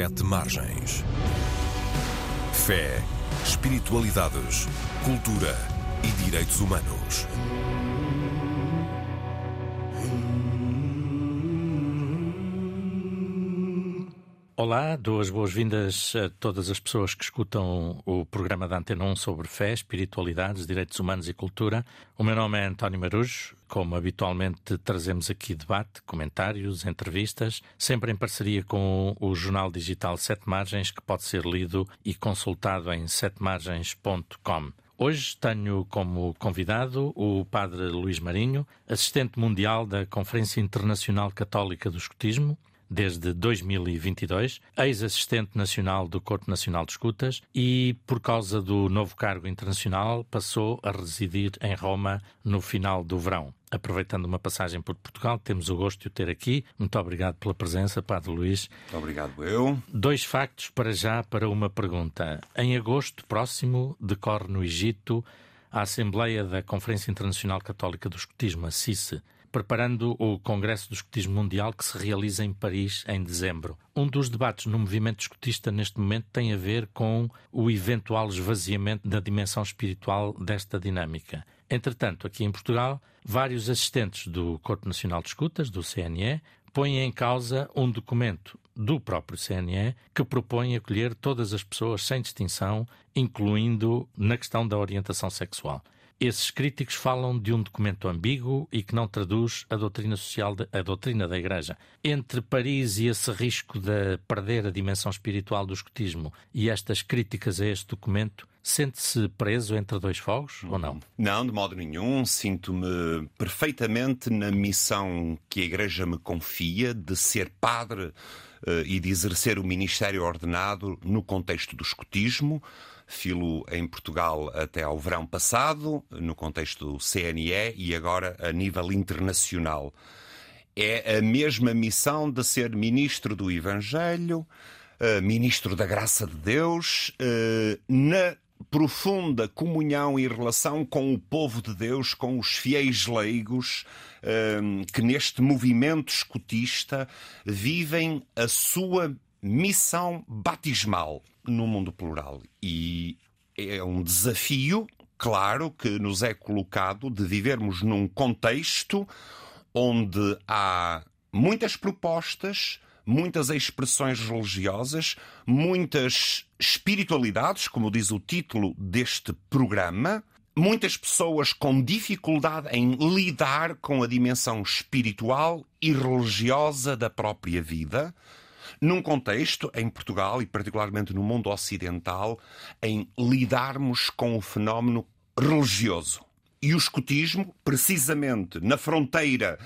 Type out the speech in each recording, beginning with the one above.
Sete Margens. Fé, espiritualidades, cultura e direitos humanos. Olá, dou as boas-vindas a todas as pessoas que escutam o programa da Antena 1 sobre fé, espiritualidades, direitos humanos e cultura. O meu nome é António Marujo. Como habitualmente trazemos aqui debate, comentários, entrevistas, sempre em parceria com o jornal digital Sete Margens, que pode ser lido e consultado em setemargens.com. Hoje tenho como convidado o Padre Luís Marinho, assistente mundial da Conferência Internacional Católica do Escotismo, desde 2022, ex-assistente nacional do Corpo Nacional de Escutas e, por causa do novo cargo internacional, passou a residir em Roma no final do verão. Aproveitando uma passagem por Portugal, temos o gosto de o ter aqui. Muito obrigado pela presença, Padre Luís. Obrigado, eu. Dois factos para já para uma pergunta. Em agosto próximo, decorre no Egito a Assembleia da Conferência Internacional Católica do Escotismo, a CICE preparando o Congresso do Escotismo Mundial que se realiza em Paris em dezembro. Um dos debates no movimento escotista neste momento tem a ver com o eventual esvaziamento da dimensão espiritual desta dinâmica. Entretanto, aqui em Portugal, vários assistentes do Corpo Nacional de Escutas, do CNE, põem em causa um documento do próprio CNE que propõe acolher todas as pessoas sem distinção, incluindo na questão da orientação sexual. Esses críticos falam de um documento ambíguo e que não traduz a doutrina social, de, a doutrina da Igreja. Entre Paris e esse risco de perder a dimensão espiritual do escotismo e estas críticas a este documento, sente-se preso entre dois fogos ou não? Não, de modo nenhum. Sinto-me perfeitamente na missão que a Igreja me confia de ser padre uh, e de exercer o ministério ordenado no contexto do escotismo filo em Portugal até ao verão passado, no contexto do CNE e agora a nível internacional. É a mesma missão de ser ministro do Evangelho, uh, ministro da graça de Deus, uh, na profunda comunhão e relação com o povo de Deus, com os fiéis leigos uh, que neste movimento escutista vivem a sua missão batismal no mundo plural. E é um desafio, claro, que nos é colocado de vivermos num contexto onde há muitas propostas, muitas expressões religiosas, muitas espiritualidades, como diz o título deste programa, muitas pessoas com dificuldade em lidar com a dimensão espiritual e religiosa da própria vida num contexto, em Portugal e particularmente no mundo ocidental, em lidarmos com o fenómeno religioso. E o escotismo, precisamente na fronteira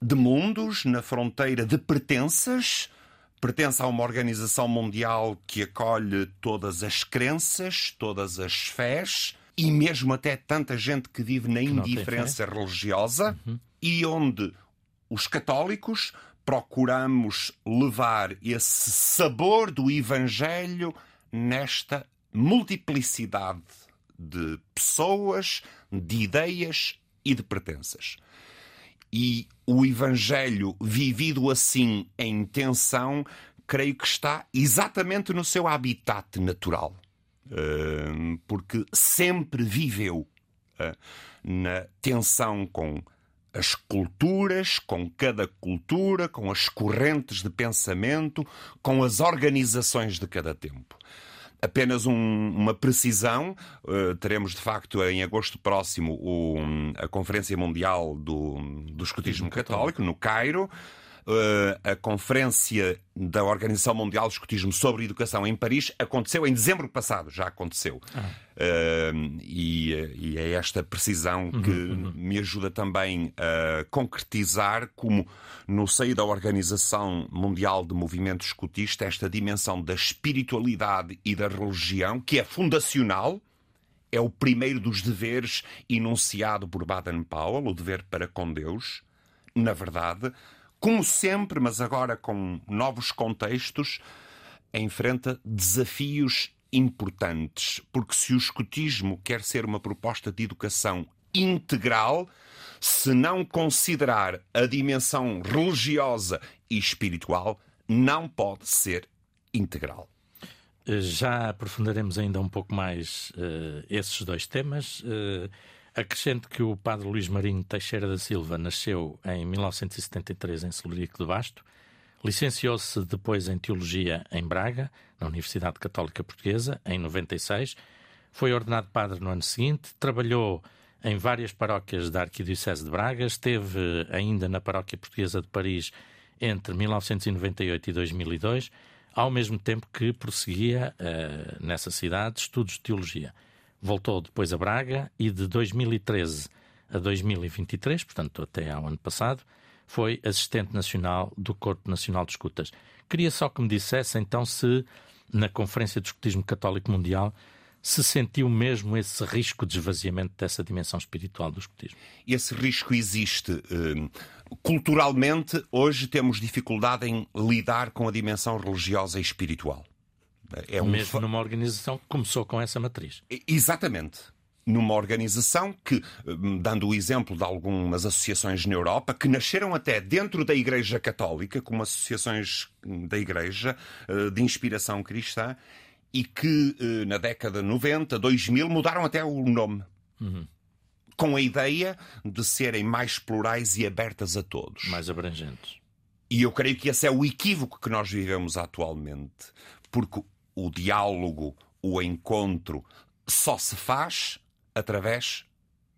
de mundos, na fronteira de pertenças, pertence a uma organização mundial que acolhe todas as crenças, todas as fés e mesmo até tanta gente que vive na indiferença religiosa uhum. e onde os católicos procuramos levar esse sabor do Evangelho nesta multiplicidade de pessoas, de ideias e de pertenças. E o Evangelho vivido assim em tensão, creio que está exatamente no seu habitat natural. Eh, porque sempre viveu eh, na tensão com as culturas, com cada cultura, com as correntes de pensamento, com as organizações de cada tempo. Apenas um, uma precisão, uh, teremos de facto em agosto próximo o, a Conferência Mundial do, do Escotismo Católico, no Cairo. Uh, a conferência da Organização Mundial de Escotismo sobre Educação em Paris aconteceu em dezembro passado, já aconteceu. Ah. Uh, e, e, é esta precisão uhum, que uhum. me ajuda também a concretizar como, no seio da Organização Mundial de Movimento Escotista, esta dimensão da espiritualidade e da religião, que é fundacional, é o primeiro dos deveres enunciado por Baden-Powell, o dever para com Deus, na verdade como sempre, mas agora com novos contextos, enfrenta desafios importantes. Porque se o escotismo quer ser uma proposta de educação integral, se não considerar a dimensão religiosa e espiritual, não pode ser integral. Já aprofundaremos ainda um pouco mais uh, esses dois temas. Uh, acrescento que o padre Luís Marinho Teixeira da Silva nasceu em 1973 em Celurico de Basto. Licenciou-se depois em Teologia em Braga, na Universidade Católica Portuguesa, em 96. Foi ordenado padre no ano seguinte. Trabalhou em várias paróquias da Arquidiocese de Braga. Esteve ainda na Paróquia Portuguesa de Paris entre 1998 e 2002 ao mesmo tempo que prosseguia uh, nessa cidade estudos de teologia. Voltou depois a Braga e de 2013 a 2023, portanto até ao ano passado, foi assistente nacional do Corpo Nacional de Escutas. Queria só que me dissesse então se na Conferência de Escutismo Católico Mundial se sentiu mesmo esse risco de esvaziamento dessa dimensão espiritual do escutismo? Esse risco existe. Hum, culturalmente, hoje temos dificuldade em lidar com a dimensão religiosa e espiritual. É um Mesmo numa organização que começou com essa matriz. Exatamente numa organização que, hum, dando o exemplo de algumas associações na Europa, que nasceram até dentro da Igreja Católica, como associações hum, da Igreja eh, de inspiração cristã, e que eh, na década 90, 2000 mudaram até o nome. Uhum. Com a ideia de serem mais plurais e abertas a todos. Mais abrangentes. E eu creio que esse é o equívoco que nós vivemos atualmente. Porque o diálogo, o encontro, só se faz através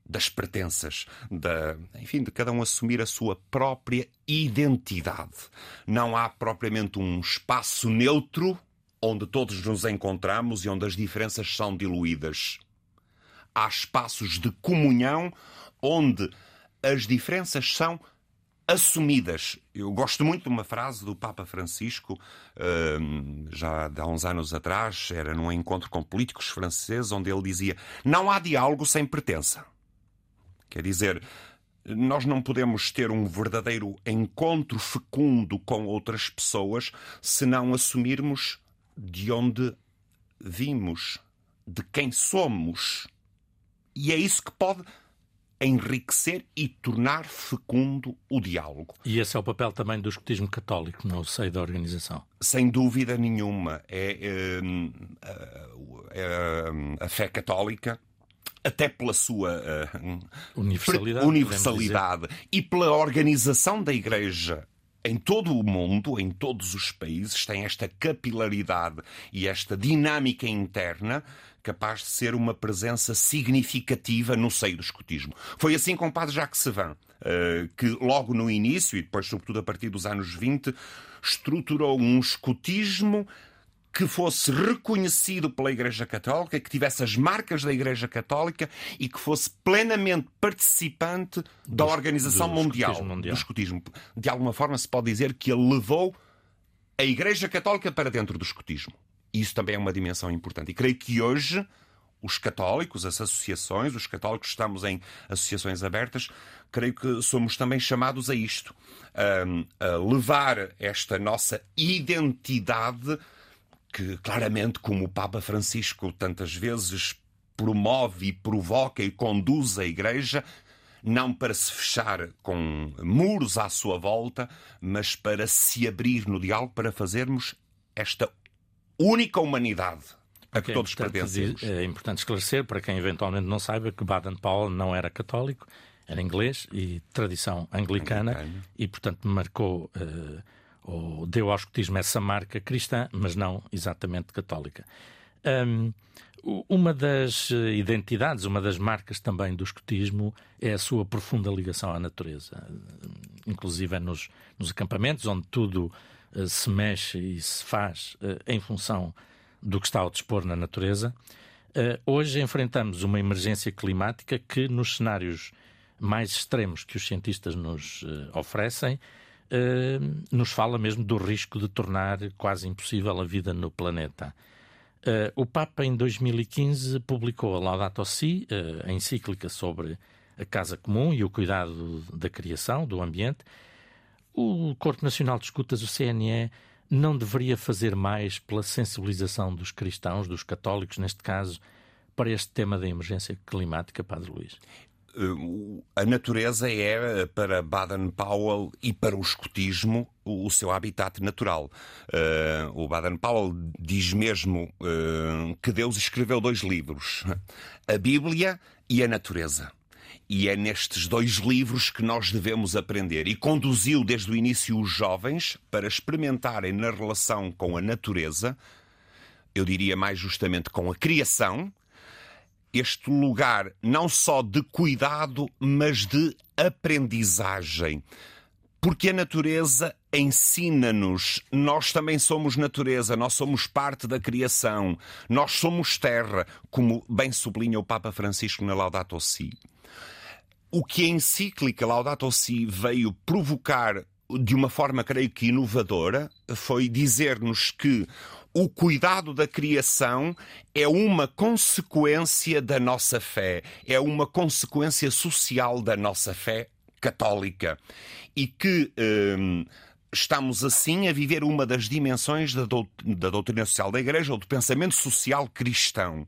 das pertenças, da, enfim, de cada um assumir a sua própria identidade. Não há propriamente um espaço neutro onde todos nos encontramos e onde as diferenças são diluídas. Há espaços de comunhão onde as diferenças são assumidas. Eu gosto muito de uma frase do Papa Francisco, hum, já há uns anos atrás, era num encontro com políticos franceses, onde ele dizia: Não há diálogo sem pertença. Quer dizer, nós não podemos ter um verdadeiro encontro fecundo com outras pessoas se não assumirmos de onde vimos, de quem somos. E é isso que pode enriquecer e tornar fecundo o diálogo. E esse é o papel também do escutismo católico no seio da organização? Sem dúvida nenhuma. É, é, é a fé católica até pela sua uh, universalidade, universalidade e pela organização da Igreja em todo o mundo, em todos os países, tem esta capilaridade e esta dinâmica interna capaz de ser uma presença significativa no seio do escotismo. Foi assim com o padre Jacques Sevin, eh, que logo no início, e depois sobretudo a partir dos anos 20, estruturou um escotismo que fosse reconhecido pela Igreja Católica, que tivesse as marcas da Igreja Católica e que fosse plenamente participante da do, Organização do mundial, escutismo mundial, do escutismo. De alguma forma se pode dizer que ele levou a Igreja Católica para dentro do escutismo. E isso também é uma dimensão importante. E creio que hoje os católicos, as associações, os católicos estamos em associações abertas, creio que somos também chamados a isto, a, a levar esta nossa identidade que claramente, como o Papa Francisco tantas vezes promove e provoca e conduz a Igreja, não para se fechar com muros à sua volta, mas para se abrir no diálogo, para fazermos esta única humanidade a que é todos pertencemos. É importante esclarecer, para quem eventualmente não saiba, que Baden-Powell não era católico, era inglês e tradição anglicana, anglicana. e, portanto, marcou. Uh, ou deu ao escotismo essa marca cristã, mas não exatamente católica. Um, uma das eh, identidades, uma das marcas também do escotismo é a sua profunda ligação à natureza, inclusive é nos, nos acampamentos, onde tudo uh, se mexe e se faz uh, em função do que está ao dispor na natureza. Uh, hoje enfrentamos uma emergência climática que, nos cenários mais extremos que os cientistas nos oferecem, uh, nos fala mesmo do risco de tornar quase impossível a vida no planeta. Uh, o Papa, em 2015, publicou a Laudato Si, uh, a encíclica sobre a casa comum e o cuidado da criação, do ambiente. O Corpo Nacional de Escutas, o CNE, não deveria fazer mais pela sensibilização dos cristãos, dos católicos, neste caso, para este tema da emergência climática, Padre Luís? A natureza é, para Baden-Powell e para o escotismo, o seu habitat natural. o Baden-Powell diz mesmo que Deus escreveu dois livros: a Bíblia e a natureza. E é nestes dois livros que nós devemos aprender. E conduziu desde o início os jovens para experimentarem na relação com a natureza, eu diria mais justamente com a criação, este lugar não só de cuidado, mas de aprendizagem. Porque a natureza ensina-nos. Nós também somos natureza, nós somos parte da criação, nós somos terra, como bem sublinha o Papa Francisco na Laudato Si. O que a encíclica Laudato Si veio provocar de uma forma, creio que inovadora, foi dizer-nos que o cuidado da criação é uma consequência da nossa fé, é uma consequência social da nossa fé católica. E que. Hum, estamos assim a viver uma das dimensões da, doutrina social da Igreja ou do pensamento social cristão,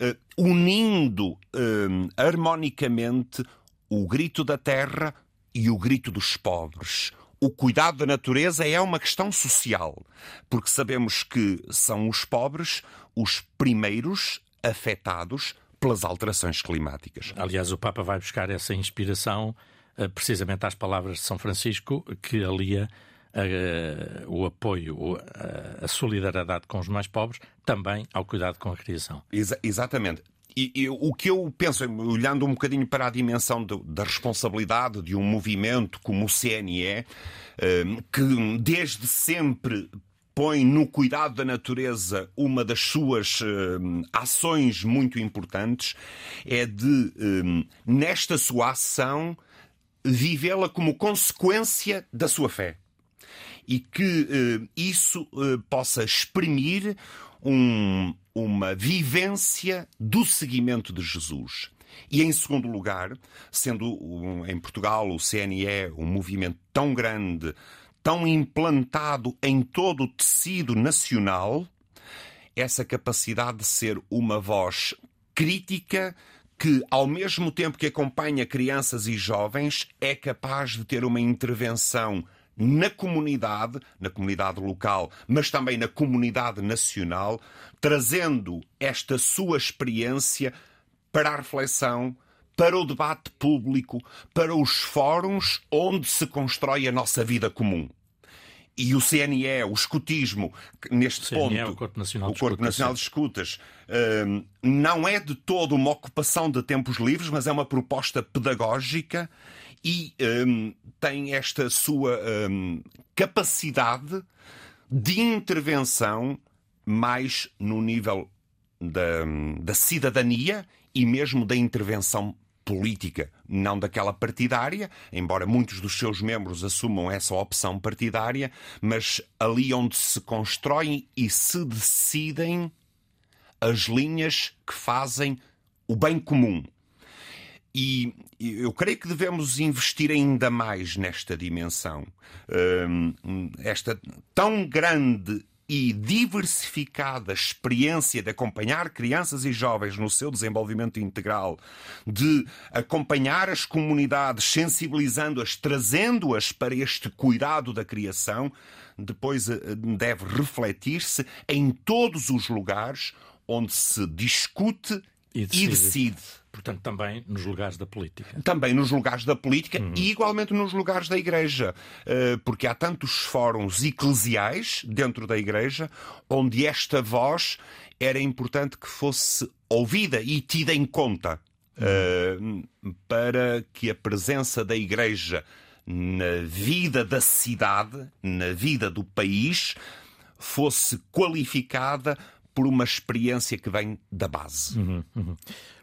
uh, unindo uh, harmonicamente o grito da terra e o grito dos pobres, o cuidado da natureza é uma questão social, porque sabemos que são os pobres os primeiros afetados pelas alterações climáticas. Aliás, o Papa vai buscar essa inspiração eh, precisamente às palavras de São Francisco, que alia uh, o apoio, uh, a solidariedade com os mais pobres, também ao cuidado com a criação. Exa exatamente. E, e, o que eu penso, olhando um bocadinho para a dimensão da responsabilidade de um movimento como o CNE, um, que desde sempre põe no cuidado da natureza uma das suas um, ações muito importantes, é de, um, nesta sua ação, vivê-la como consequência da sua fé. E que uh, isso uh, possa exprimir um, uma vivência do seguimento de Jesus. E em segundo lugar, sendo em Portugal o CNE um movimento tão grande, tão implantado em todo o tecido nacional, essa capacidade de ser uma voz crítica que, ao mesmo tempo que acompanha crianças e jovens, é capaz de ter uma intervenção na comunidade, na comunidade local, mas também na comunidade nacional, trazendo esta sua experiência para a reflexão, para o debate público, para os fóruns onde se constrói a nossa vida comum. E o CNE, o escutismo, neste CNE, ponto, o Corpo Nacional, o de, Corpo Escutas, Nacional de Escutas, hum, não é de todo uma ocupação de tempos livres, mas é uma proposta pedagógica e um, tem esta sua um, capacidade de intervenção mais no nível da, da cidadania e mesmo da intervenção política, não daquela partidária, embora muitos dos seus membros assumam essa opção partidária, mas ali onde se constroem e se decidem as linhas que fazem o bem comum, e eu creio que devemos investir ainda mais nesta dimensão. Hum, esta tão grande e diversificada experiência de acompanhar crianças e jovens no seu desenvolvimento integral, de acompanhar as comunidades, sensibilizando-as, trazendo-as para este cuidado da criação, depois eh, deve refletir-se em todos os lugares onde se discute e decide. E decide. Portanto, também nos lugares da política. Também nos lugares da política uhum. e igualmente nos lugares da Igreja. Eh, porque há tantos fóruns eclesiais dentro da Igreja onde esta voz era importante que fosse ouvida e tida em conta uhum. para que a presença da Igreja na vida da cidade, na vida do país, fosse qualificada por uma experiência que vem da base. Uhum, uhum.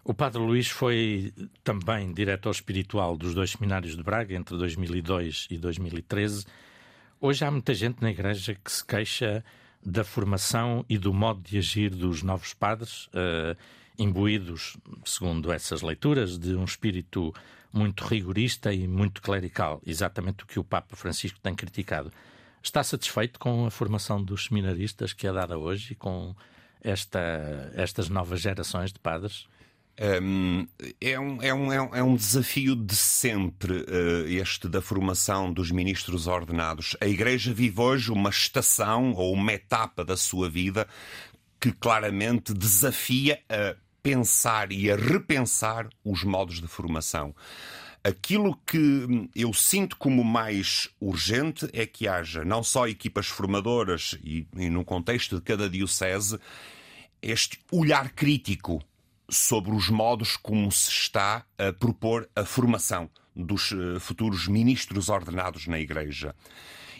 O Padre Luís foi também diretor espiritual dos dois seminários de Braga entre 2002 e 2013. Hoje há muita gente na Igreja que se queixa da formação e do modo de agir dos novos padres, uh, imbuídos, segundo essas leituras, de um espírito muito rigorista e muito clerical, exatamente o que o Papa Francisco tem criticado. Está satisfeito com a formação dos seminaristas que é dada hoje e com esta, estas novas gerações de padres? Um, é, um, é, um, é um desafio de sempre uh, este da formação dos ministros ordenados. A Igreja vive hoje uma estação ou uma etapa da sua vida que claramente desafia a pensar e a repensar os modos de formação. Aquilo que eu sinto como mais urgente é que haja não só equipas formadoras e, e no contexto de cada diocese este olhar crítico sobre os modos como se está a propor a formação dos eh, futuros ministros ordenados na Igreja.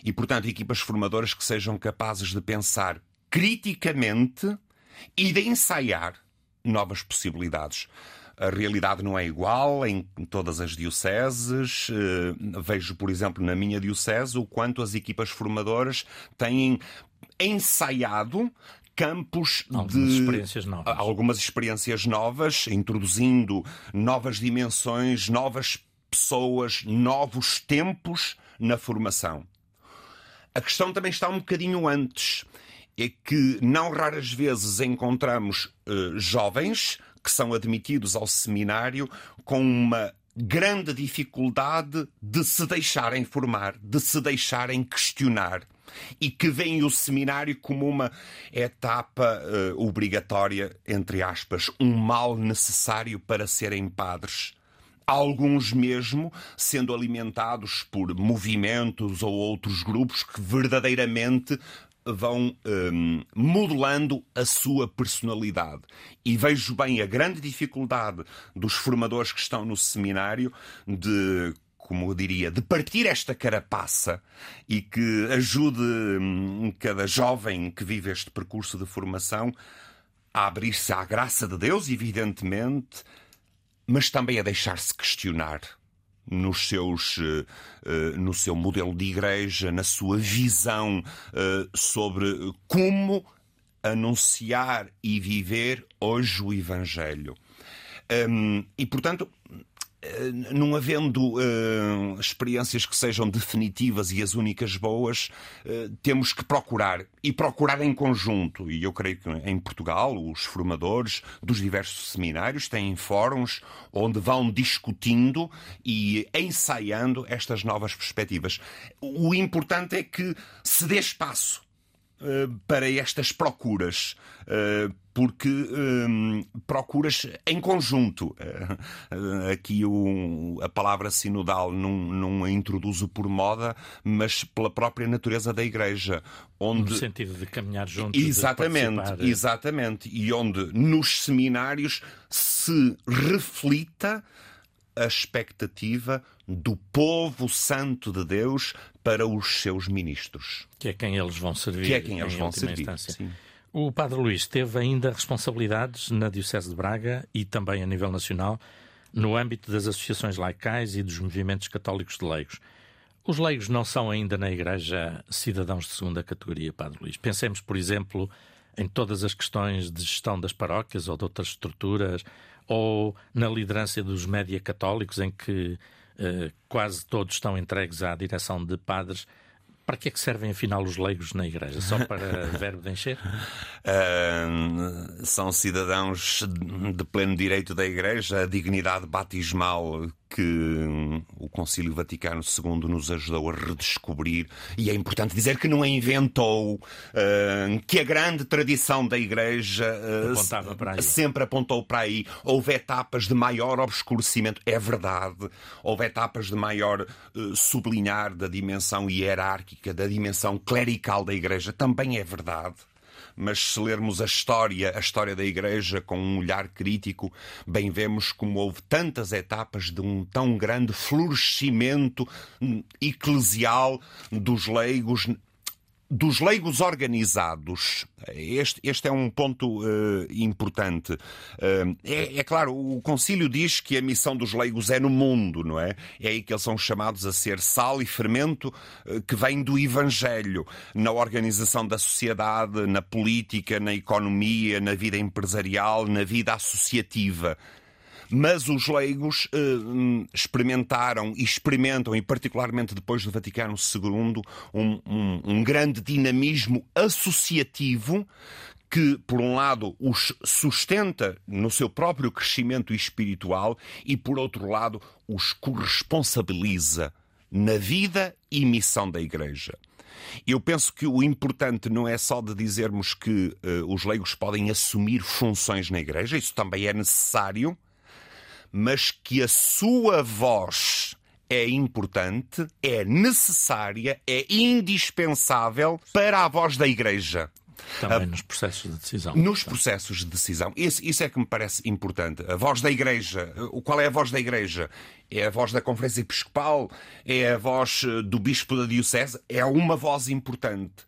E, portanto, equipas formadoras que sejam capazes de pensar criticamente e de ensaiar novas possibilidades. A realidade não é igual em todas as dioceses. Eh, vejo, por exemplo, na minha diocese, o quanto as equipas formadoras têm ensaiado campos algumas de experiências novas. algumas experiências novas, introduzindo novas dimensões, novas pessoas, novos tempos na formação. A questão também está um bocadinho antes. É que não raras vezes encontramos uh, jovens que são admitidos ao seminário com uma grande dificuldade de se deixarem formar, de se deixarem questionar e que veem o seminário como uma etapa uh, obrigatória, entre aspas, um mal necessário para serem padres alguns mesmo sendo alimentados por movimentos ou outros grupos que verdadeiramente vão um, modelando a sua personalidade. E vejo bem a grande dificuldade dos formadores que estão no seminário de como eu diria, de partir esta carapaça e que ajude hum, cada jovem que vive este percurso de formação a abrir-se à graça de Deus, evidentemente, mas também a deixar-se questionar nos seus, uh, uh, no seu modelo de igreja, na sua visão uh, sobre como anunciar e viver hoje o Evangelho. Um, e, portanto, eh, não havendo uh, experiências que sejam definitivas e as únicas boas, uh, temos que procurar e procurar em conjunto. E eu creio que em Portugal os formadores dos diversos seminários têm fóruns onde vão discutindo e ensaiando estas novas perspectivas. O importante é que se dê espaço para estas procuras porque hum, procuras em conjunto. Uh, aqui o, a palavra sinodal não, não a introduzo por moda, mas pela própria natureza da Igreja. Onde... No sentido de caminhar juntos. Exatamente, exatamente. E onde nos seminários se reflita a expectativa do povo santo de Deus para os seus ministros. Que é quem eles vão servir. Que é quem eles vão servir. Instância. Sim. O Padre Luís teve ainda responsabilidades na Diocese de Braga e também a nível nacional no âmbito das associações laicais e dos movimentos católicos de leigos. Os leigos não são ainda na Igreja cidadãos de segunda categoria, Padre Luís. Pensemos, por exemplo, em todas as questões de gestão das paróquias ou de outras estruturas, ou na liderança dos média católicos, em que eh, quase todos estão entregues à direção de padres. Para que é que servem afinal os leigos na igreja? Só para verbo de encher? Uh, são cidadãos de pleno direito da igreja, a dignidade batismal que o Concílio Vaticano II nos ajudou a redescobrir, e é importante dizer que não a inventou, que a grande tradição da Igreja uh, sempre apontou para aí. Houve etapas de maior obscurecimento, é verdade, houve etapas de maior uh, sublinhar da dimensão hierárquica, da dimensão clerical da Igreja, também é verdade mas se lermos a história, a história da Igreja com um olhar crítico, bem vemos como houve tantas etapas de um tão grande florescimento eclesial dos leigos dos leigos organizados, este, este é um ponto uh, importante. Uh, é, é, claro, o concílio diz que a missão dos leigos é no mundo, não é? É aí que eles são chamados a ser sal e fermento uh, que vem do Evangelho, na organização da sociedade, na política, na economia, na vida empresarial, na vida associativa. Mas os leigos eh, experimentaram e experimentam, e particularmente depois do Vaticano II, um, um, um grande dinamismo associativo que, por um lado, os sustenta no seu próprio crescimento espiritual e, por outro lado, os corresponsabiliza na vida e missão da Igreja. Eu penso que o importante não é só de dizermos que uh, os leigos podem assumir funções na Igreja, isso também é necessário, mas que a sua voz é importante, é necessária, é indispensável para a voz da Igreja. Também nos processos de decisão. Nos processos de decisão. Isso, isso, é que me parece importante. A voz da Igreja. Qual é a voz da Igreja? É a voz da Conferência Episcopal? É a voz eh, do Bispo da Diocese? É uma voz importante.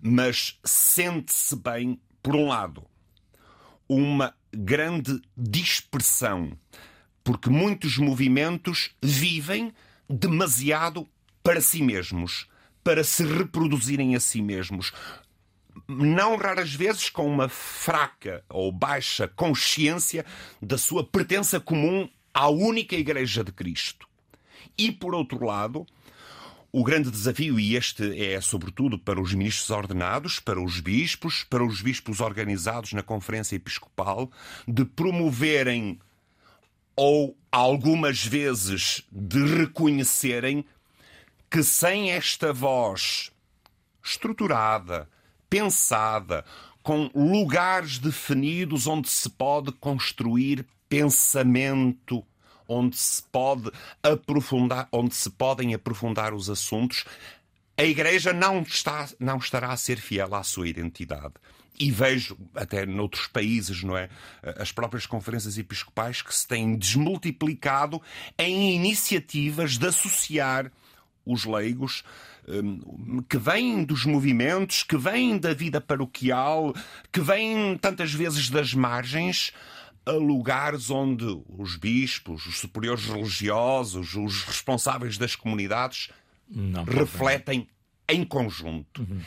Mas sente-se bem, por um lado, uma grande dispersão porque muitos movimentos vivem demasiado para si mesmos, para se reproduzirem a si mesmos. Não raras vezes com uma fraca ou baixa consciência da sua pertença comum à única Igreja de Cristo. E, por outro lado, o grande desafio, e este é sobretudo para os ministros ordenados, para os bispos, para os bispos organizados na Conferência Episcopal, de promoverem ou algumas vezes de reconhecerem que sem esta voz estruturada, pensada, com lugares definidos onde se pode construir pensamento, onde se pode aprofundar, onde se podem aprofundar os assuntos, a Igreja não, está, não estará a ser fiel à sua identidade. E vejo, até noutros países, não é? As próprias conferências episcopais que se têm desmultiplicado em iniciativas de associar os leigos hum, que vêm dos movimentos, que vêm da vida paroquial, que vêm tantas vezes das margens a lugares onde os bispos, os superiores religiosos, os responsáveis das comunidades Não, refletem em conjunto. Uhum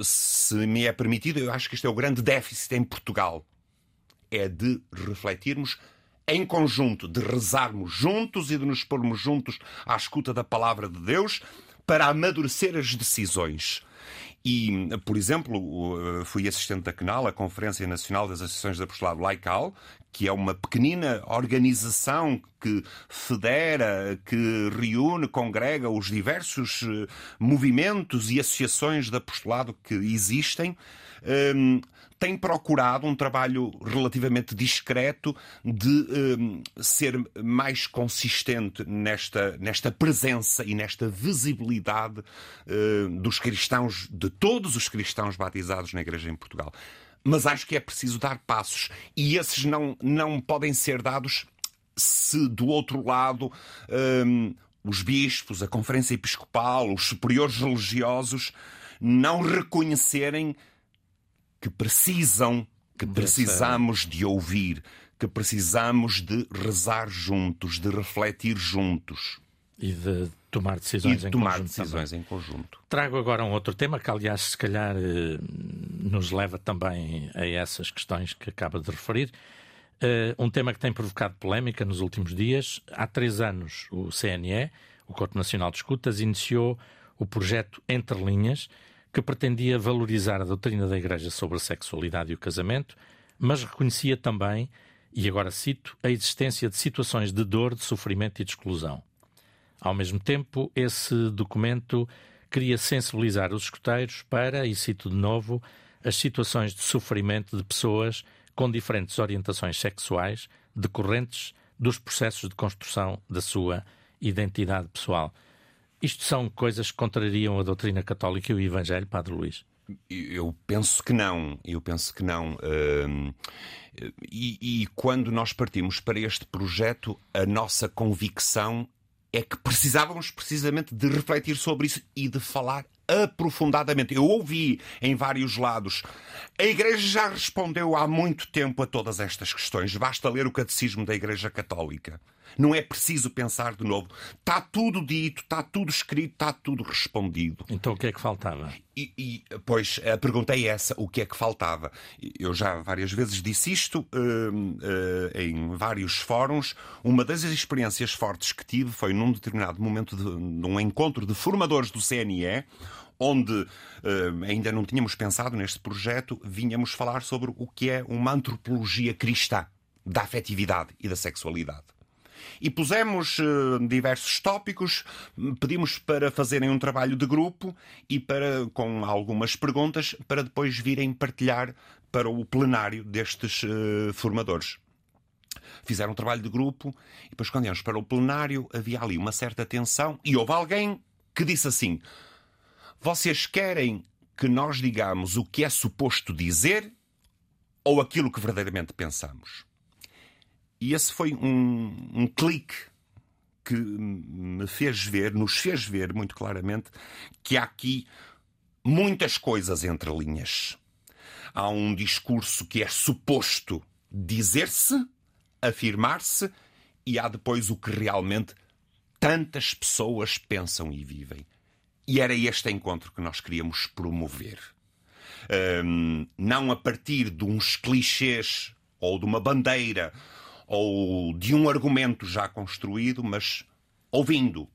se me é permitido, eu acho que este é o grande déficit em Portugal. É de refletirmos em conjunto, de rezarmos juntos e de nos pormos juntos à escuta da palavra de Deus para amadurecer as decisões. E, por exemplo, fui assistente da CNAL, a Conferência Nacional das Associações de Apostolado Laical, que é uma pequenina organização que federa, que reúne, congrega os diversos eh, movimentos e associações de apostolado que existem. Um, tem procurado um trabalho relativamente discreto de um, ser mais consistente nesta, nesta presença e nesta visibilidade uh, dos cristãos, de todos os cristãos batizados na Igreja em Portugal. Mas acho que é preciso dar passos e esses não, não podem ser dados se do outro lado um, os bispos, a Conferência Episcopal, os superiores religiosos não reconhecerem que precisam, que precisamos de ouvir, que precisamos de rezar juntos, de refletir juntos. E de tomar decisões, e de em, tomar conjunto decisões em conjunto. Trago agora um outro tema que, aliás, se calhar eh, nos leva também a essas questões que acaba de referir. Uh, um tema que tem provocado polémica nos últimos dias. Há três anos, o CNE, o Corpo Nacional de Escutas, iniciou o projeto Entre Linhas, que pretendia valorizar a doutrina da Igreja sobre a sexualidade e o casamento, mas reconhecia também, e agora cito, a existência de situações de dor, de sofrimento e de exclusão. Ao mesmo tempo, esse documento queria sensibilizar os escuteiros para, e cito de novo, as situações de sofrimento de pessoas com diferentes orientações sexuais decorrentes dos processos de construção da sua identidade pessoal. Isto são coisas que contrariam a doutrina católica e o Evangelho, Padre Luís? Eu penso que não. Eu penso que não. e, e quando nós partimos para este projeto, a nossa convicção é que precisávamos precisamente de refletir sobre isso e de falar aprofundadamente. Eu ouvi em vários lados. A Igreja já respondeu há muito tempo a todas estas questões. Basta ler o Catecismo da Igreja Católica. Não é preciso pensar de novo. Está tudo dito, está tudo escrito, está tudo respondido. Então o que é que faltava? E, e pois a pergunta é essa: o que é que faltava? Eu já várias vezes disse isto uh, uh, em vários fóruns. Uma das experiências fortes que tive foi num determinado momento de, de um encontro de formadores do CNE, onde uh, ainda não tínhamos pensado neste projeto, vinhamos falar sobre o que é uma antropologia cristã da afetividade e da sexualidade. E pusemos uh, diversos tópicos, pedimos para fazerem um trabalho de grupo e para com algumas perguntas para depois virem partilhar para o plenário destes uh, formadores fizeram um trabalho de grupo e depois, quando íamos para o plenário, havia ali uma certa tensão e houve alguém que disse assim: Vocês querem que nós digamos o que é suposto dizer ou aquilo que verdadeiramente pensamos? E esse foi um, um clique que me fez ver, nos fez ver muito claramente que há aqui muitas coisas entre linhas. Há um discurso que é suposto dizer-se afirmar-se e há depois o que realmente tantas pessoas pensam e vivem. E era este encontro que nós queríamos promover. Um, não a partir de uns clichês ou de uma bandeira ou de um argumento já construído, mas ouvindo,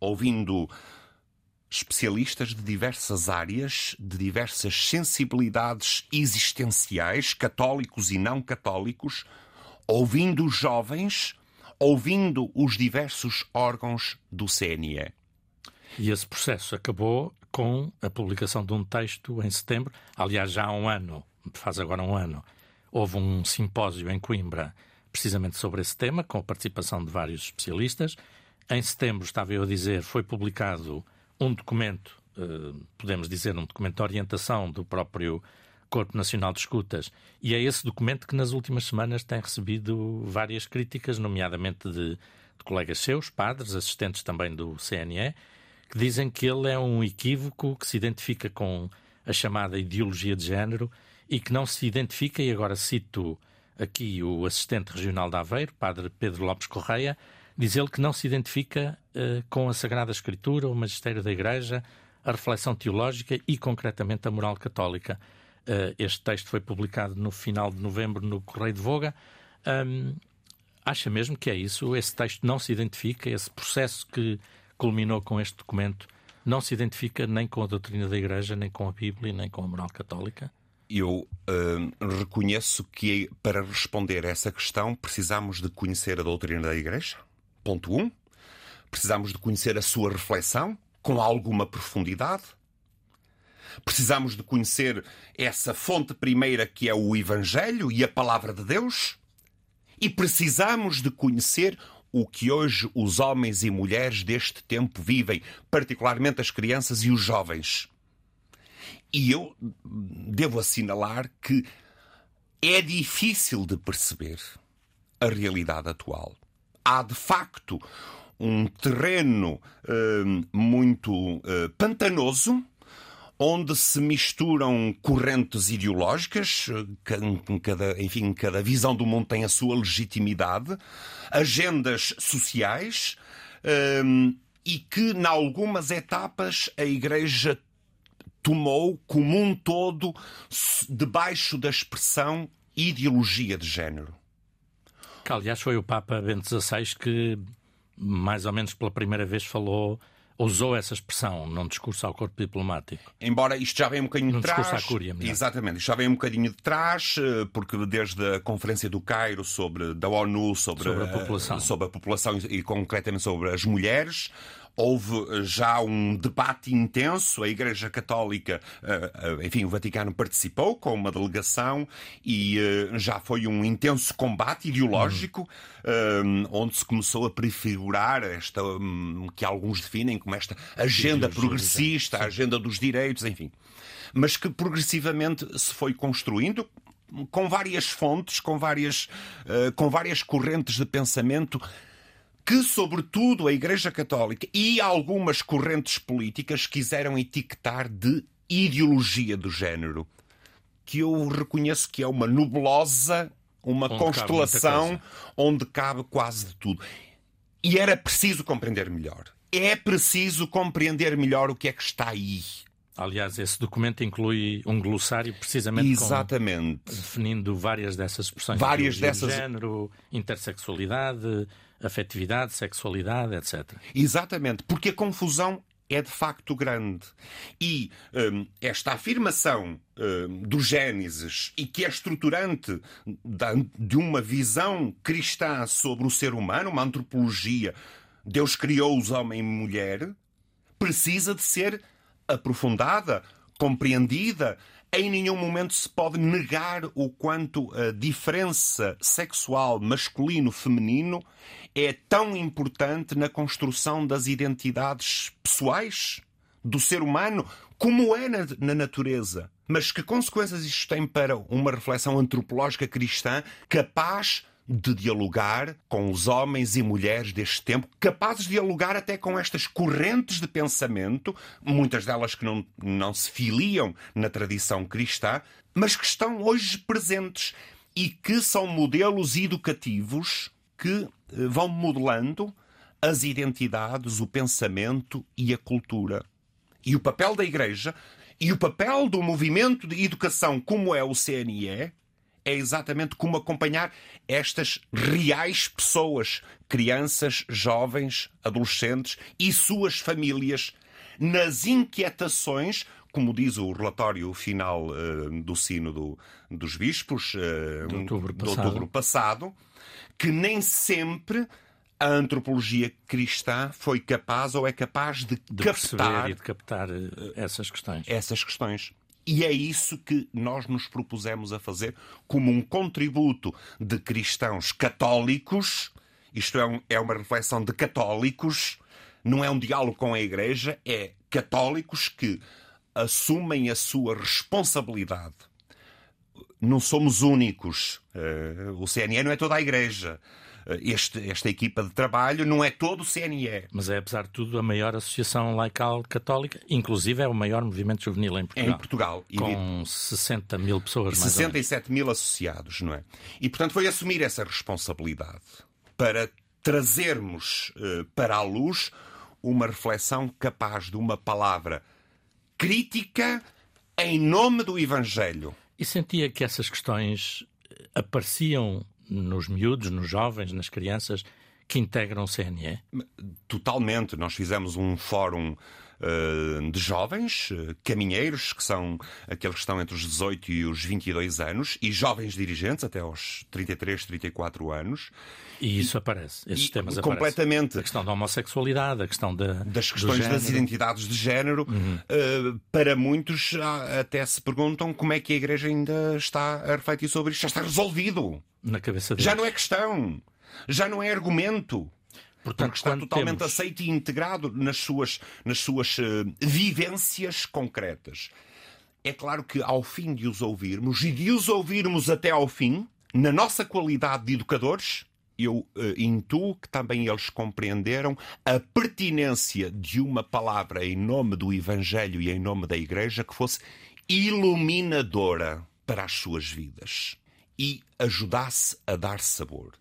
ouvindo especialistas de diversas áreas, de diversas sensibilidades existenciais, católicos e não católicos, ouvindo os jovens, ouvindo os diversos órgãos do CNE. E esse processo acabou com a publicação de um texto em setembro. Aliás, já há um ano, faz agora um ano, houve um simpósio em Coimbra precisamente sobre esse tema, com a participação de vários especialistas. Em setembro, estava eu a dizer, foi publicado um documento, eh, podemos dizer, um documento de orientação do próprio Corpo Nacional de Escutas. E é esse documento que nas últimas semanas tem recebido várias críticas, nomeadamente de, de colegas seus, padres, assistentes também do CNE, que dizem que ele é um equívoco que se identifica com a chamada ideologia de género e que não se identifica, e agora cito aqui o assistente regional de Aveiro, padre Pedro Lopes Correia, diz ele que não se identifica uh, com a Sagrada Escritura, o magistério da Igreja, a reflexão teológica e, concretamente, a moral católica. Uh, este texto foi publicado no final de novembro no Correio de Voga. Um, acha mesmo que é isso? Esse texto não se identifica, esse processo que culminou com este documento não se identifica nem com a doutrina da Igreja, nem com a Bíblia, nem com a moral católica? Eu uh, reconheço que para responder a essa questão precisamos de conhecer a doutrina da Igreja, ponto 1. Um. Precisamos de conhecer a sua reflexão com alguma profundidade. Precisamos de conhecer essa fonte primeira que é o Evangelho e a Palavra de Deus. E precisamos de conhecer o que hoje os homens e mulheres deste tempo vivem, particularmente as crianças e os jovens. E eu devo assinalar que é difícil de perceber a realidade atual. Há de facto um terreno uh, muito uh, pantanoso onde se misturam correntes ideológicas, cada, enfim, cada visão do mundo tem a sua legitimidade, agendas sociais, um, e que, em algumas etapas, a Igreja tomou como um todo debaixo da expressão ideologia de género. Que, aliás, foi o Papa Bento XVI que, mais ou menos pela primeira vez, falou usou essa expressão num discurso ao corpo diplomático. Embora isto já venha um bocadinho num de trás. Discurso à Cúria, Exatamente, isto já vem um bocadinho de trás, eh, porque desde a Conferência do Cairo sobre, da ONU sobre, sobre a população, sobre a população e, e concretamente sobre as mulheres, houve eh, já um debate intenso. A Igreja Católica, eh, enfim, o Vaticano participou com uma delegação e já foi um intenso combate ideológico, onde se começou a prefigurar esta hum, que alguns definem como esta agenda progressista, a agenda dos direitos, enfim. Mas que progressivamente se foi construindo com várias fontes, com várias, uh, com várias correntes de pensamento que, sobretudo, a Igreja Católica e algumas correntes políticas quiseram etiquetar de ideologia do género, que eu reconheço que é uma nebulosa, uma onde constelação onde cabe quase de tudo. E era preciso compreender melhor é preciso compreender melhor o que é que está aí. Aliás, esse documento inclui um glossário precisamente Exatamente. Com, definindo várias dessas expressões. Várias dessas. Género, intersexualidade, afetividade, sexualidade, etc. Exatamente, porque a confusão é de facto grande. E hum, esta afirmação hum, do Gênesis e que é estruturante de uma visão cristã sobre o ser humano, uma antropologia, Deus criou os homem e mulher, precisa de ser aprofundada, compreendida, em nenhum momento se pode negar o quanto a diferença sexual masculino-feminino é tão importante na construção das identidades pessoais do ser humano, como é na, na natureza. Mas que consequências isto tem para uma reflexão antropológica cristã capaz de dialogar com os homens e mulheres deste tempo, capazes de dialogar até com estas correntes de pensamento, muitas delas que não, não se filiam na tradição cristã, mas que estão hoje presentes e que são modelos educativos que eh, vão modelando as identidades, o pensamento e a cultura. E o papel da Igreja e o papel do movimento de educação, como é o CNE, é exatamente como acompanhar estas reais pessoas, crianças, jovens, adolescentes e suas famílias nas inquietações, como diz o relatório final uh, do Sino do, dos Bispos uh, de, outubro de outubro passado, que nem sempre a antropologia cristã foi capaz ou é capaz de, de captar e de captar eh, essas questões. Essas questões. E é isso que nós nos propusemos a fazer como um contributo de cristãos católicos. Isto é, um, é uma reflexão de católicos, não é um diálogo com a Igreja, é católicos que assumem a sua responsabilidade. Não somos únicos. Uh, o CNE não é toda a Igreja. Eh, este, esta equipa de trabalho não é todo o CNE. Mas é, apesar de tudo, a maior associação laical católica, inclusive é o maior movimento juvenil em Portugal. Em Portugal. Com e, 60 mil pessoas, mais 67 mil associados, não é? E, portanto, foi assumir essa responsabilidade para trazermos uh, para a luz uma reflexão capaz de uma palavra crítica em nome do Evangelho. E sentia que essas questões apareciam nos miúdos, nos jovens, nas crianças que integram o CNE? Totalmente. Nós fizemos um fórum uh, de jovens, uh, caminheiros, que são aqueles que estão entre os 18 e os 22 anos, e jovens dirigentes até aos 33, 34 anos. E isso aparece, esses e, temas completamente. aparecem. A questão da homossexualidade, a questão da, das questões das identidades de género. Uhum. Uh, para muitos até se perguntam como é que a Igreja ainda está a refletir sobre isto. Já está resolvido. Na cabeça deles. Já não é questão. Já não é argumento. Portanto, porque está totalmente temos... aceito e integrado nas suas, nas suas uh, vivências concretas. É claro que ao fim de os ouvirmos e de os ouvirmos até ao fim, na nossa qualidade de educadores, eu uh, intuo que também eles compreenderam a pertinência de uma palavra em nome do Evangelho e em nome da Igreja que fosse iluminadora para as suas vidas e ajudasse a dar sabor.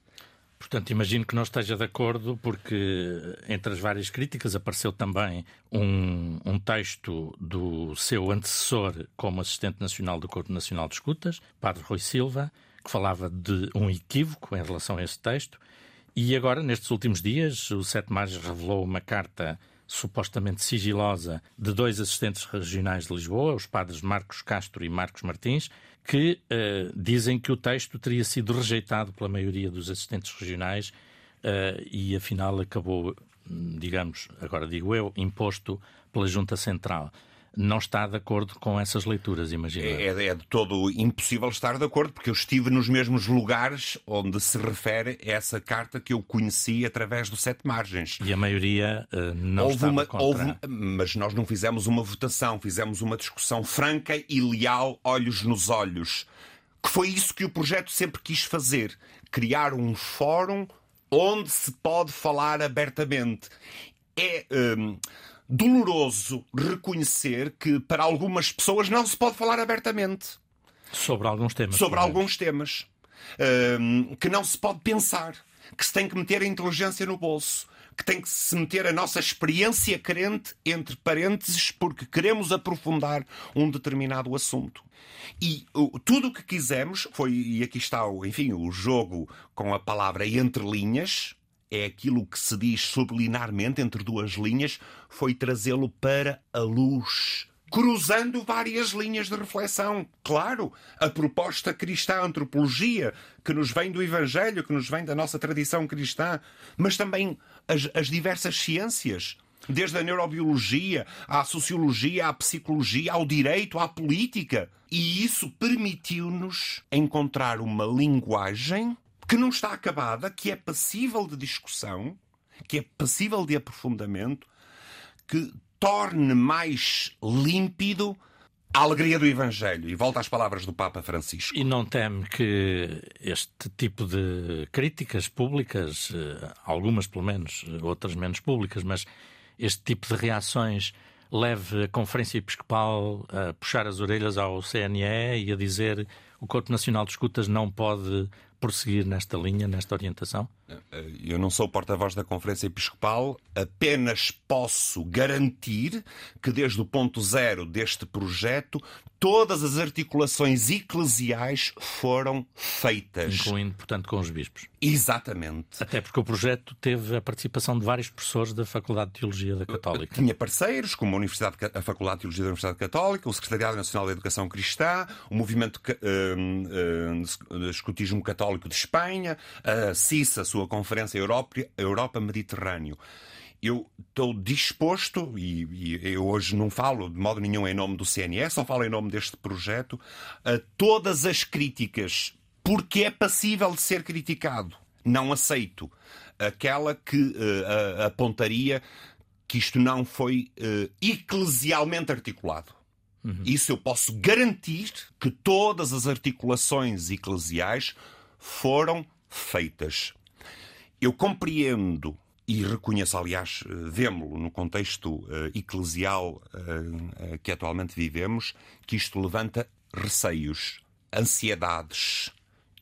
Portanto, imagino que não esteja de acordo, porque entre as várias críticas apareceu também um, um texto do seu antecessor como assistente nacional do Corpo Nacional de Escutas, Padre Rui Silva, que falava de um equívoco em relação a esse texto. E agora, nestes últimos dias, o Sete Mares revelou uma carta supostamente sigilosa de dois assistentes regionais de Lisboa, os padres Marcos Castro e Marcos Martins, que uh, dizem que o texto teria sido rejeitado pela maioria dos assistentes regionais uh, e afinal acabou, digamos, agora digo eu, imposto pela Junta Central não está de acordo com essas leituras, imagina. É, é, de todo impossível estar de acordo, porque eu estive nos mesmos lugares onde se refere essa carta que eu conheci através do Sete Margens. E a maioria uh, não houve uma, contra. Houve, mas nós não fizemos uma votação, fizemos uma discussão franca e leal, olhos nos olhos. Que foi isso que o projeto sempre quis fazer: criar um fórum onde se pode falar abertamente. É. Um, doloroso reconhecer que para algumas pessoas não se pode falar abertamente. Sobre alguns temas. Sobre alguns temas. Um, que não se pode pensar. Que se tem que meter a inteligência no bolso. Que tem que se meter a nossa experiência crente entre parênteses porque queremos aprofundar um determinado assunto. E uh, tudo o que quisemos foi, e aqui está, enfim, o jogo com a palavra entre linhas, é aquilo que se diz subliminarmente entre duas linhas, foi trazê-lo para a luz cruzando várias linhas de reflexão. Claro, a proposta cristã, a antropologia, que nos vem do Evangelho, que nos vem da nossa tradição cristã, mas também as, as diversas ciências. Desde a neurobiologia, à sociologia, à psicologia, ao direito, à política. E isso permitiu-nos encontrar uma linguagem que não está acabada, que é passível de discussão, que é passível de aprofundamento, que torne mais límpido a alegria do Evangelho. E volta às palavras do Papa Francisco. E não teme que este tipo de críticas públicas, eh, algumas pelo menos, outras menos públicas, mas este tipo de reações leve a Conferência Episcopal a puxar as orelhas ao CNE e a dizer o Corpo Nacional de Escutas não pode prosseguir nesta linha, nesta orientação? Eu não sou porta-voz da Conferência Episcopal, apenas posso garantir que, desde o ponto zero deste projeto, todas as articulações eclesiais foram feitas. Incluindo, portanto, com os bispos. Exatamente. Até porque o projeto teve a participação de vários professores da Faculdade de Teologia da Católica. Tinha parceiros, como a, Universidade, a Faculdade de Teologia da Universidade Católica, o Secretariado Nacional da Educação Cristã, o Movimento uh, uh, de Escutismo Católico de Espanha, a CISA, a sua Conferência Europa, Europa Mediterrâneo eu estou disposto, e, e, eu hoje não falo de modo nenhum em nome do CNS, só falo em nome deste projeto, a todas as críticas, porque é passível de ser criticado. Não aceito aquela que uh, apontaria que isto não foi uh, eclesialmente articulado. Uhum. Isso eu posso garantir que todas as articulações eclesiais foram feitas. Eu compreendo e reconheço, aliás, eh, vemo-lo no contexto uh, eclesial uh, que atualmente vivemos, que isto levanta receios, ansiedades,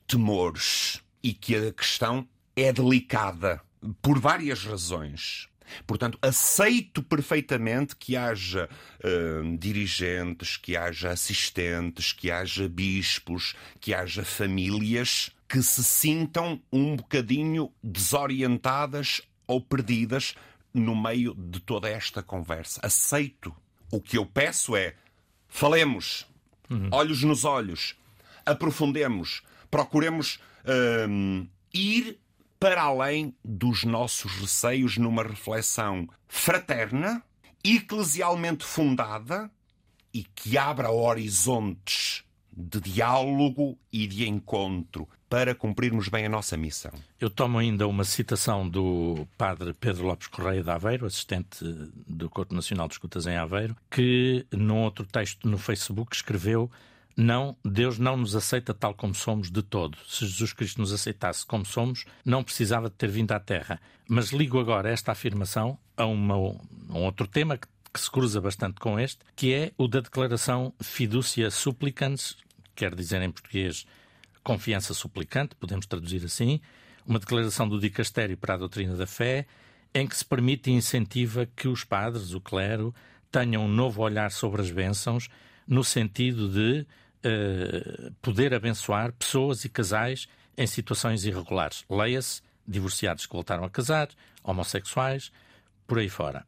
temores e que a questão é delicada por várias razões. Portanto, aceito perfeitamente que haja dirigentes, que haja assistentes, que haja bispos, que haja famílias que se sintam um bocadinho desorientadas ou perdidas no meio de toda esta conversa. Aceito. O que eu peço é falemos, uhum. olhos nos olhos, aprofundemos, procuremos hum, ir para além dos nossos receios numa reflexão fraterna, eclesialmente fundada e que abra horizontes de diálogo e de encontro para cumprirmos bem a nossa missão. Eu tomo ainda uma citação do padre Pedro Lopes Correia de Aveiro, assistente do Corpo Nacional de Escutas em Aveiro, que num outro texto no Facebook escreveu não, Deus não nos aceita tal como somos de todo. Se Jesus Cristo nos aceitasse como somos, não precisava de ter vindo à Terra. Mas ligo agora esta afirmação a, uma, a um outro tema que, que se cruza bastante com este, que é o da declaração fiducia supplicans, quer dizer em português confiança suplicante, podemos traduzir assim, uma declaração do Dicastério para a doutrina da fé, em que se permite e incentiva que os padres, o clero, tenham um novo olhar sobre as bênçãos, no sentido de uh, poder abençoar pessoas e casais em situações irregulares. Leia-se divorciados que voltaram a casar, homossexuais, por aí fora.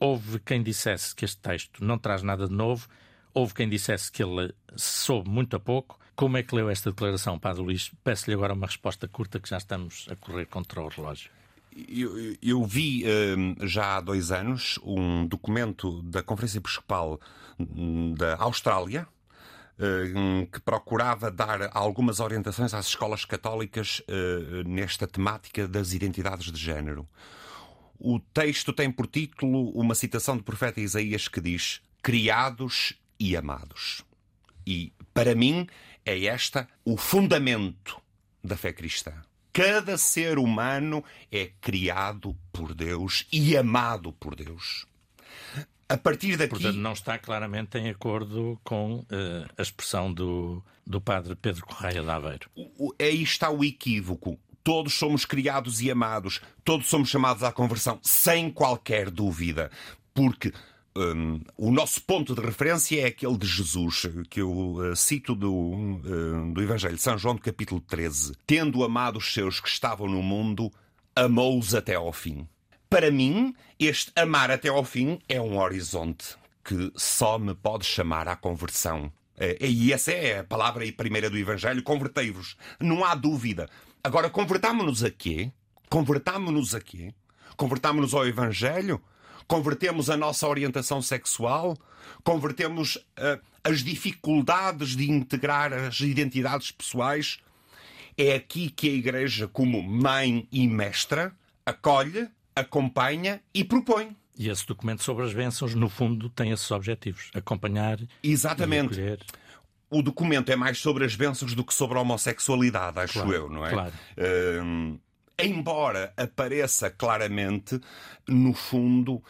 Houve quem dissesse que este texto não traz nada de novo, houve quem dissesse que ele soube muito a pouco, como é que leu esta declaração, Padre Luís? Peço-lhe agora uma resposta curta, que já estamos a correr contra o relógio. Eu, eu vi uh, já há dois anos um documento da Conferência Episcopal hum, da Austrália, que procurava dar algumas orientações às escolas católicas uh, nesta temática das identidades de género. O texto tem por título uma citação do profeta Isaías que diz: Criados e amados. E, para mim, é esta o fundamento da fé cristã. Cada ser humano é criado por Deus e amado por Deus. A partir daqui. Portanto, não está claramente em acordo com uh, a expressão do, do padre Pedro Correia de Aveiro. O, o, aí está o equívoco. Todos somos criados e amados, todos somos chamados à conversão, sem qualquer dúvida. Porque um, o nosso ponto de referência é aquele de Jesus, que eu uh, cito do, uh, do Evangelho de São João, do capítulo 13. Tendo amado os seus que estavam no mundo, amou-os até ao fim. Para mim, este amar até ao fim é um horizonte que só me pode chamar à conversão. É, e essa é a palavra primeira do Evangelho: convertei-vos. Não há dúvida. Agora, convertámonos a quê? Convertámonos a quê? Convertámonos ao Evangelho? Convertemos a nossa orientação sexual? Convertemos uh, as dificuldades de integrar as identidades pessoais? É aqui que a Igreja, como mãe e mestra, acolhe, acompanha e propõe. E esse documento sobre as bênçãos, no fundo, tem esses objetivos: acompanhar. Exatamente. E o documento é mais sobre as bênçãos do que sobre a homossexualidade, acho claro, eu, não é? Claro. Uh, embora apareça claramente, no fundo,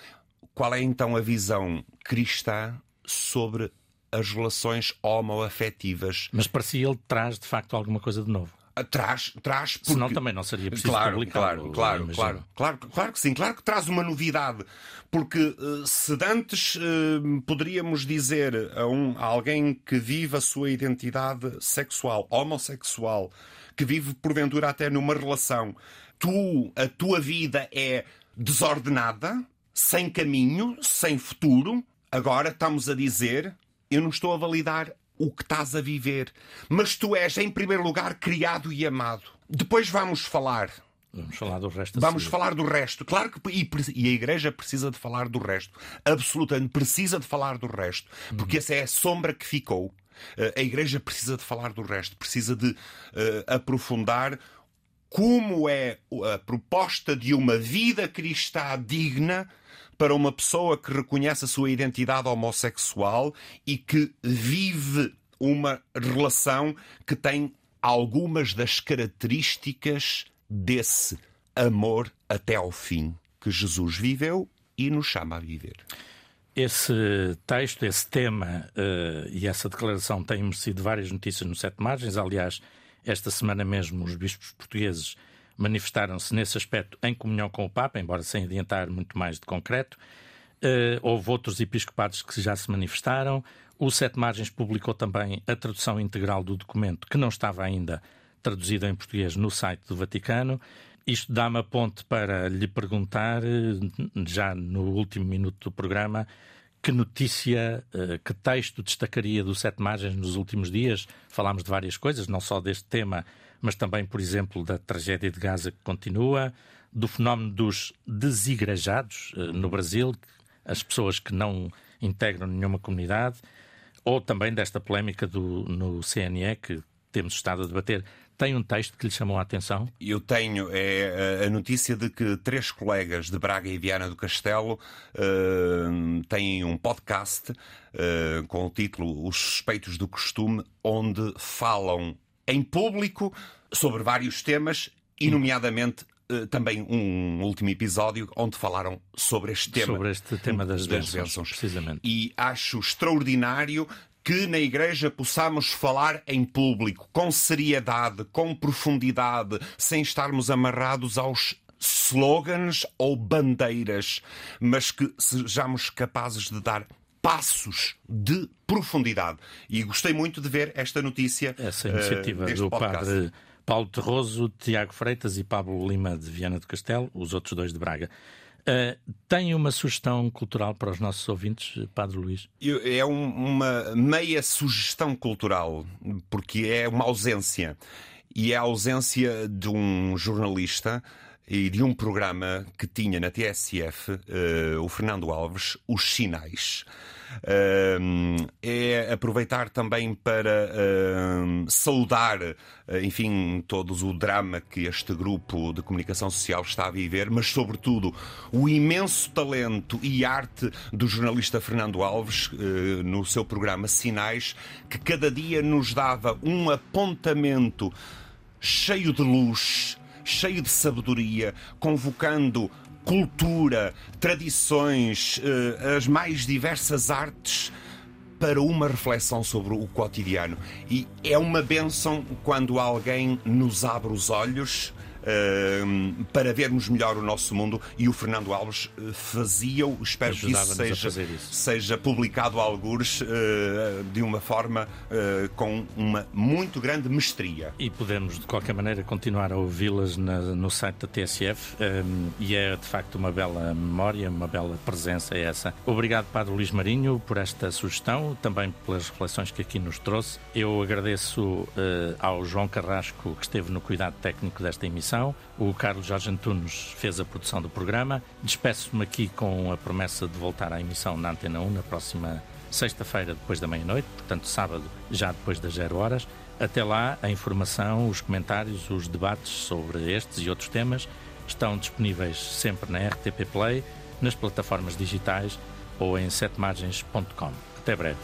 qual é então a visão cristã sobre as relações homoafetivas. Mas para si ele traz de facto alguma coisa de novo. Traz, traz porque... Senão também não seria preciso claro, publicar. Claro, claro, claro, claro, claro que sim, claro que traz uma novidade. Porque eh, se antes eh, poderíamos dizer a, um, a alguém que vive a sua identidade sexual, homossexual, que vive porventura até numa relação, tu, a tua vida é desordenada, sem caminho, sem futuro, agora estamos a dizer, eu não estou a validar o que estás a viver. Mas tu és, em primeiro lugar, criado e amado. Depois vamos falar. Vamos falar do resto. Vamos falar do resto. Claro que e, e, a Igreja precisa de falar do resto. Absolutamente precisa de falar do resto. Porque uhum. essa é a sombra que ficou. Eh, a Igreja precisa de falar do resto. Precisa de uh, aprofundar como é a proposta de uma vida cristã digna para uma pessoa que reconhece a sua identidade homossexual e que vive uma relação que tem algumas das características desse amor até ao fim que Jesus viveu e nos chama a viver. Esse texto, esse tema uh, e essa declaração têm merecido várias notícias no Sete Margens. Aliás, esta semana mesmo os bispos portugueses manifestaram-se nesse aspecto em comunhão com o Papa, embora sem adiantar muito mais de concreto. Uh, houve outros episcopados que já se manifestaram. O Sete Margens publicou também a tradução integral do documento, que não estava ainda traduzido em português no site do Vaticano. Isto dá-me a ponte para lhe perguntar, eh, já no último minuto do programa, que notícia, eh, que texto destacaria do Sete Margens nos últimos dias? Falámos de várias coisas, não só deste tema, mas também, por exemplo, da tragédia de Gaza que continua, do fenómeno dos desigrejados eh, no Brasil, as pessoas que não integram nenhuma comunidade, ou também desta polémica do, no CNE que temos estado a debater. Tem um texto que lhe chamou a atenção? Eu tenho. É a notícia de que três colegas de Braga e Viana do Castelo uh, têm um podcast uh, com o título Os Suspeitos do Costume, onde falam em público sobre vários temas e, nomeadamente, eh, também um último episódio onde falaram sobre este tema. Sobre este tema das, das bênçãos, precisamente. E acho extraordinário que na Igreja possamos falar em público, com seriedade, com profundidade, sem estarmos amarrados aos slogans ou bandeiras, mas que sejamos capazes de dar passos de profundidade. E gostei muito de ver esta notícia. Essa iniciativa uh, do podcast. padre Paulo Terroso, Tiago Freitas e Pablo Lima de Viana do Castelo, os outros dois de Braga. Uh, tem uma sugestão cultural para os nossos ouvintes, Padre Luís? É um, uma meia sugestão cultural, porque é uma ausência. E é a ausência de um jornalista e de um programa que tinha na TSF, uh, eh, o Fernando Alves, Os Sinais é aproveitar também para saudar, ah, enfim, todos o drama que este grupo de comunicação social está a viver, mas, sobretudo, o imenso talento e arte do jornalista Fernando Alves ah, no seu programa Sinais, que cada dia nos dava um apontamento cheio de luz, cheio de sabedoria, convocando cultura, tradições, eh, as mais diversas artes para uma reflexão sobre o cotidiano. E é uma benção quando alguém nos abre os olhos para vermos melhor o nosso mundo e o Fernando Alves fazia-o. Espero que isso seja, isso seja, publicado a algures de uma forma com uma muito grande mestria. E podemos, de qualquer maneira, continuar a ouvi-las no site da TSF e é de facto uma bela memória, uma bela presença essa. Obrigado, Padre Luís Marinho, por esta sugestão, também pelas reflexões que aqui nos trouxe. Eu agradeço uh, ao João Carrasco, que esteve no cuidado técnico desta emissão. O Carlos Jorge Antunes fez a produção do programa. Despeço-me aqui com a promessa de voltar à emissão na Antena 1 na próxima sexta-feira, depois da meia-noite, portanto, sábado, já depois das zero horas. Até lá, a informação, os comentários, os debates sobre estes e outros temas estão disponíveis sempre na RTP Play, nas plataformas digitais ou em setemargens.com. Até breve.